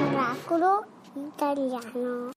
Oracolo italiano.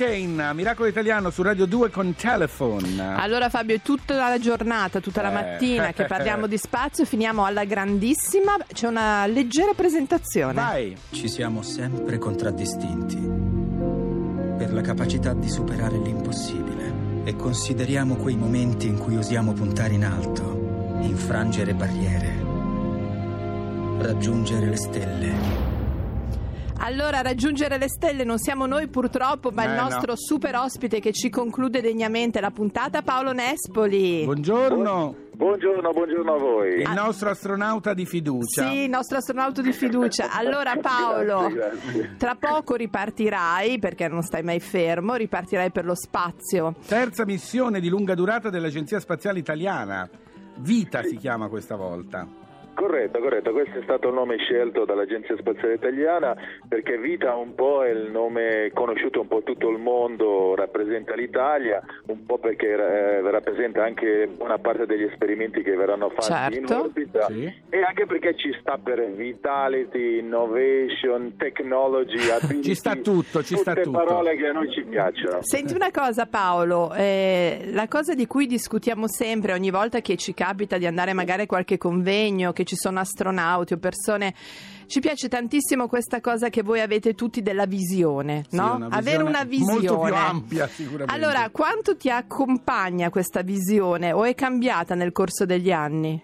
Kane, Miracolo Italiano su Radio 2 con Telephone. Allora Fabio, è tutta la giornata, tutta la Eh. mattina che parliamo di spazio, finiamo alla grandissima, c'è una leggera presentazione. Vai. Ci siamo sempre contraddistinti per la capacità di superare l'impossibile e consideriamo quei momenti in cui osiamo puntare in alto, infrangere barriere, raggiungere le stelle. Allora, raggiungere le stelle non siamo noi purtroppo, ma Eh, il no. nostro super ospite che ci conclude degnamente la puntata, Paolo Nespoli. Buongiorno. Buongiorno, buongiorno a voi. Il nostro astronauta di fiducia. Sì, il nostro astronauta di fiducia. Allora Paolo, Grazie, grazie. tra poco ripartirai, perché non stai mai fermo, ripartirai per lo spazio. Terza missione di lunga durata dell'Agenzia Spaziale Italiana. Vita si chiama questa volta. Corretto, corretto, questo è stato il nome scelto dall'Agenzia Spaziale Italiana perché Vita un po' è il nome conosciuto un po' tutto il mondo, rappresenta l'Italia, un po' perché eh, rappresenta anche buona parte degli esperimenti che verranno fatti in Certo. orbita Sì. e anche perché ci sta per Vitality, Innovation, Technology, ability, Ci sta tutto, ci sta tutte tutto. parole che a noi ci piacciono. Senti una cosa Paolo, eh, la cosa di cui discutiamo sempre ogni volta che ci capita di andare magari a qualche convegno, che ci sono astronauti o persone, ci piace tantissimo questa cosa che voi avete tutti della visione, Sì, no? una Avere una visione. Molto più ampia sicuramente. Allora, quanto ti accompagna questa visione o è cambiata nel corso degli anni?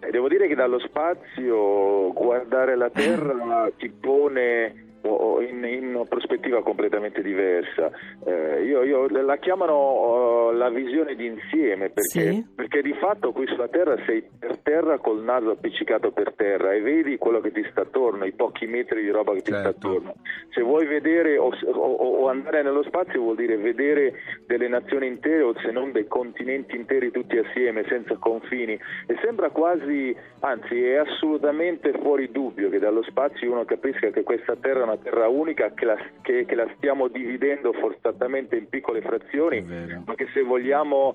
Eh, Devo dire che dallo spazio guardare la Terra ti pone in, in una prospettiva completamente diversa. Eh, io, io- la chiamano eh, la visione d'insieme perché, Sì. perché di fatto qui sulla Terra sei per terra col naso appiccicato per terra e vedi quello che ti sta attorno, i pochi metri di roba che ti sta Certo. attorno. Se vuoi vedere o, o- o andare nello spazio vuol dire vedere delle nazioni intere o se non dei continenti interi tutti assieme, senza confini e sembra quasi, anzi è assolutamente fuori dubbio che dallo spazio uno capisca che questa Terra è una Terra unica, che la, che- che la stiamo dividendo forzatamente in piccole frazioni, ma che se vogliamo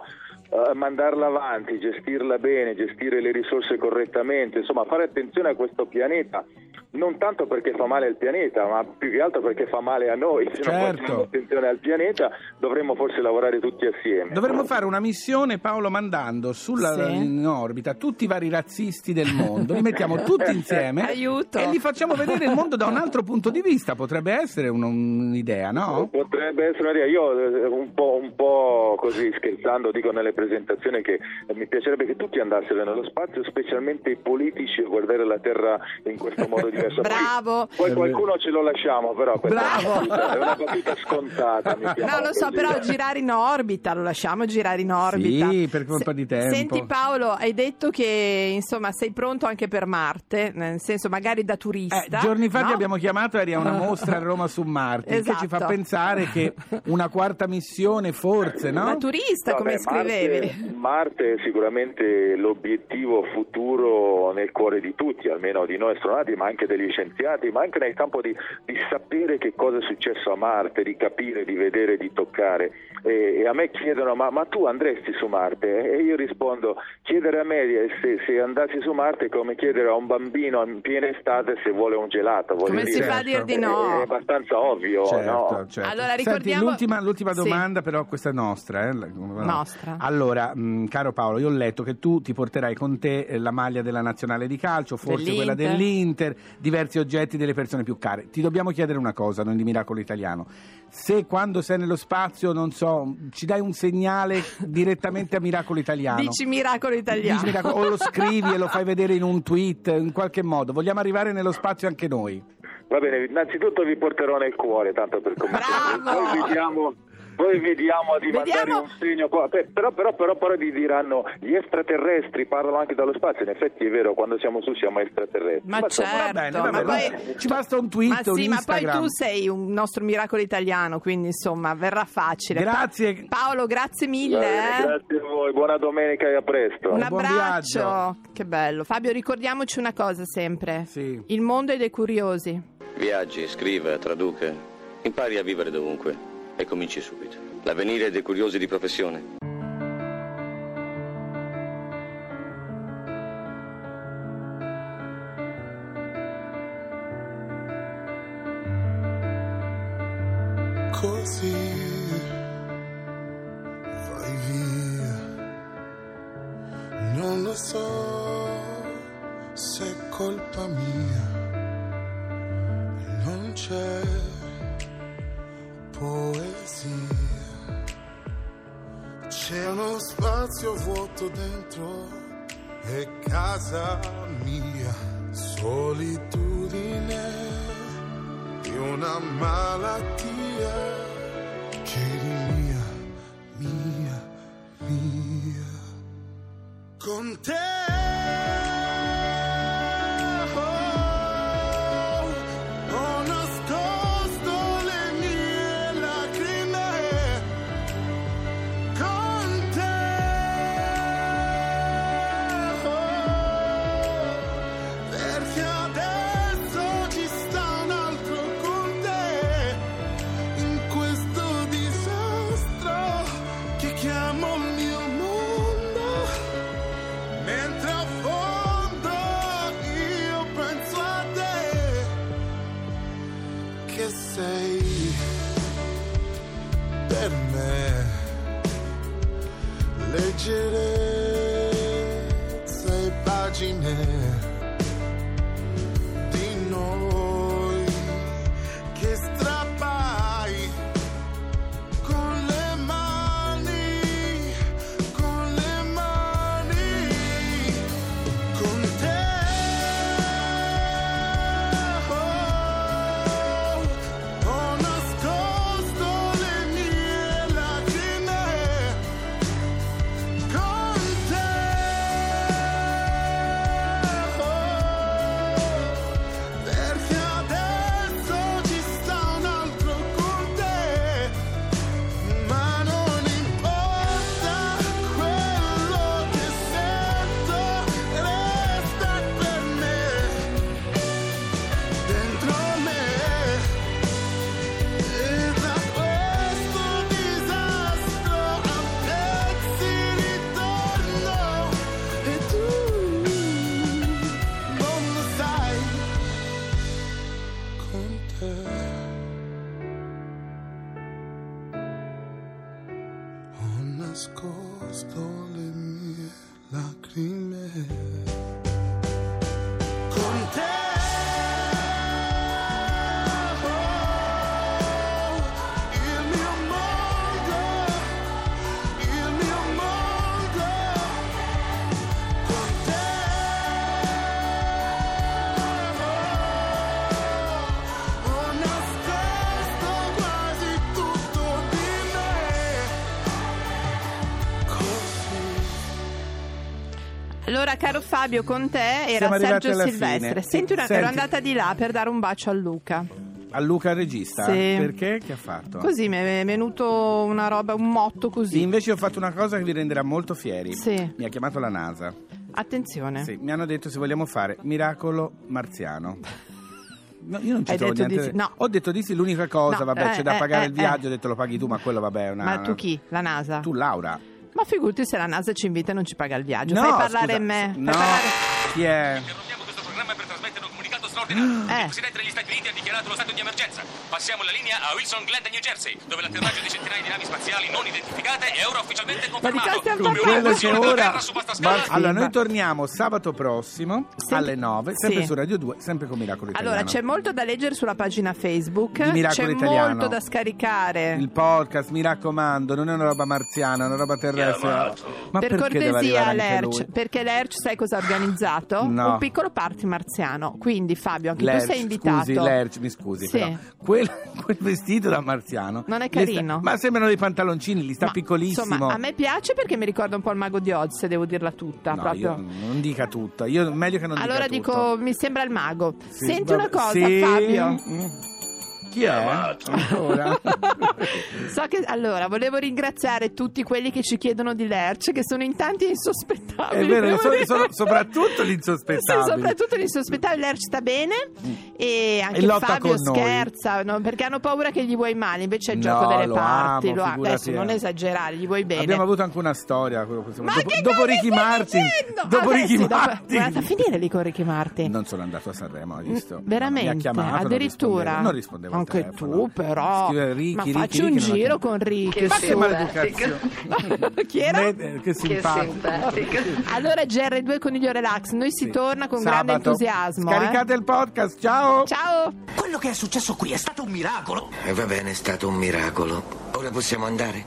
eh, mandarla avanti, gestirla bene, gestire le risorse correttamente, insomma fare attenzione a questo pianeta, non tanto perché fa male al pianeta, ma più che altro perché fa male a noi. Se non Certo. facciamo attenzione al pianeta dovremmo forse lavorare tutti assieme. Dovremmo fare una missione, Paolo, mandando sulla Sì. in orbita tutti i vari razzisti del mondo, li mettiamo tutti insieme Aiuto. e li facciamo vedere il mondo da un altro punto di vista. Potrebbe essere un- un'idea, no? Potrebbe essere un'idea. Io eh, un po', un po' così scherzando dico nelle presentazioni che eh, mi piacerebbe che tutti andassero nello spazio, specialmente i politici, a guardare la Terra in questo modo diverso. Poi- Bravo. Poi, qualcuno ce lo lasciamo, però Bravo. è una battuta scontata. mi No, lo so, così. però girare in orbita, lo lasciamo girare in orbita. Sì, per colpa di tempo. Senti Paolo, hai detto che insomma sei pronto anche per Marte, nel senso magari da Eh, turista. giorni fa no? ti abbiamo chiamato, eri a una mostra a Roma su Marte, il che ci fa Esatto. pensare che una quarta missione forse, no? Da turista, No, come beh, scrivevi. Marte, Marte è sicuramente l'obiettivo futuro nel cuore di tutti, almeno di noi astronauti, ma anche degli scienziati, ma anche nel campo di, di sapere che cosa è successo a Marte, di capire, di vedere, di toccare. E, e a me chiedono, ma, ma tu andresti su Marte? E io rispondo, chiedere a me se, se andassi su Marte è come chiedere a un bambino in piena estate se vuole un gelato. Come si dire. fa a dir di no? È, è abbastanza ovvio, Certo, no? certo. Allora, Senti, ricordiamo- l'ultima, l'ultima Sì. domanda, però, questa è nostra. eh, Nostra. Allora, mh, caro Paolo, io ho letto che tu ti porterai con te eh, la maglia della nazionale di calcio, forse quella Dell'Inter. dell'Inter, diversi oggetti delle persone più care. Ti dobbiamo chiedere una cosa, noi di Miracolo Italiano. Se quando sei nello spazio, non so, ci dai un segnale direttamente a Miracolo Italiano. Dici miracolo italiano. Dici Miracolo- o lo scrivi e lo fai vedere in un tweet, in qualche modo. Vogliamo arrivare nello spazio anche noi. Va bene, innanzitutto vi porterò nel cuore, tanto per cominciare. Bravo! Poi vediamo, poi vediamo di mandare Vediamo- un segno qua. Beh, Però, però, però, però di- diranno gli extraterrestri parlano anche dallo spazio. In effetti è vero, quando siamo su siamo extraterrestri. Ma insomma, certo, va bene, ma va bene. poi... Ci basta un tweet, Ma un sì, ma poi tu sei un nostro miracolo italiano, quindi insomma verrà facile. Grazie. Pa- Paolo, grazie mille. bene, eh. grazie a voi, buona domenica e a presto. Un buon abbraccio. Che bello. Fabio, ricordiamoci una cosa sempre. Sì. Il mondo è dei curiosi. Viaggi, scriva, traduca. Impari a vivere dovunque e cominci subito. L'avvenire dei curiosi di professione. così vai via. Non lo so se è colpa mia, non c'è poesia. C'è uno spazio vuoto dentro, è casa mia, solitudine di una malattia che mia, mia, mia. Con te perché adesso ci sta un altro con te in questo disastro che chiamo il mio mondo. Mentre affondo io penso a te che sei per me leggerezza e pagine le mie Allora, caro Fabio, con te era Siamo Sergio Silvestre. fine. Senti, una- Senti. ero andata di là per dare un bacio a Luca. A Luca il regista? Sì. Perché? Che ha fatto? Così mi è venuto una roba, un motto Sì, così. invece ho fatto una cosa che vi renderà molto fieri. Sì. Mi ha chiamato la NASA. Attenzione. Sì, mi hanno detto se vogliamo fare miracolo marziano. No, io non ci Hai trovo detto di niente. sì? No. Ho detto di sì, l'unica cosa, No, vabbè, eh, c'è da eh, pagare eh, il viaggio, eh. ho detto lo paghi tu, ma quello vabbè è una... Ma tu chi? La NASA? Tu Laura. Ma figurati se la NASA ci invita e non ci paga il viaggio. no, Fai parlare scusa, me. Fai No, parlare- chi è? Interrompiamo questo programma per trasmettere un Eh. Il Presidente degli Stati Uniti ha dichiarato lo stato di emergenza. Passiamo la linea a Wilson Glen, New Jersey, dove l'atterraggio di centinaia di navi spaziali non identificate è ora ufficialmente Ma di confermato. Come? Quello che ora... Terra su vasta scala. Ma- allora, Sì, noi torniamo sabato prossimo Senti- alle 9, sempre Sì. su Radio 2, sempre con Miracolo Italiano. Allora, c'è molto da leggere sulla pagina Facebook. Di Miracolo c'è Italiano. molto da scaricare. Il podcast, mi raccomando, non è una roba marziana, è una roba terrestre. Ma per cortesia, Lerch, perché Lerch sai cosa ha organizzato? No. Un piccolo party marziano. Quindi, Fabio, anche Lerch, tu sei invitato. Scusi, Lerch, mi scusi, Sì. però quel, quel vestito da marziano Non è gli sta- carino? ma sembrano dei pantaloncini, li sta Ma, piccolissimo. Insomma, a me piace perché mi ricorda un po' il mago di Oz, se devo dirla tutta. No, proprio. io non dica tutta, io meglio che non allora dica dico, tutto. mi sembra il mago. Sì, Senti vabbè, una cosa, sì. Fabio. Mm. Chi è? Ancora? so che allora volevo ringraziare tutti quelli che ci chiedono di Lerch, che sono in tanti insospettabili. È vero, dire. sono soprattutto gli insospettabili. Sì, soprattutto l'insospettabile. Lerch sta bene e anche E Fabio scherza no? perché hanno paura che gli vuoi male. Invece è il No, gioco delle lo parti. amo, lo ha- Adesso non eh. esagerare, gli vuoi bene. Abbiamo avuto anche una storia. dopo, che dopo Ricky Martin. dicendo? Dopo Ah, Ricky sì, dopo- Martin. Guardate a finire lì con Ricky Martin. Non sono andato a Sanremo, hai visto? Mm, Veramente? Mi ha chiamato, non Addirittura? rispondevo- Non rispondevo al Anche tu, però. Scrive Ricky, Ma Ricky, facci Ricky, un giro con Ricky. Ma che maleducazione. Chi era? Beh, che simpatico. Allora GR2 Coniglio Relax, noi si Sì. torna con grande Sabato. entusiasmo. eh. Scaricate il podcast, ciao! Ciao! Quello che è successo qui è stato un miracolo. E va bene, è stato un miracolo. Ora possiamo andare?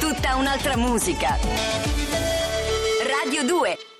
Tutta un'altra musica. Radio 2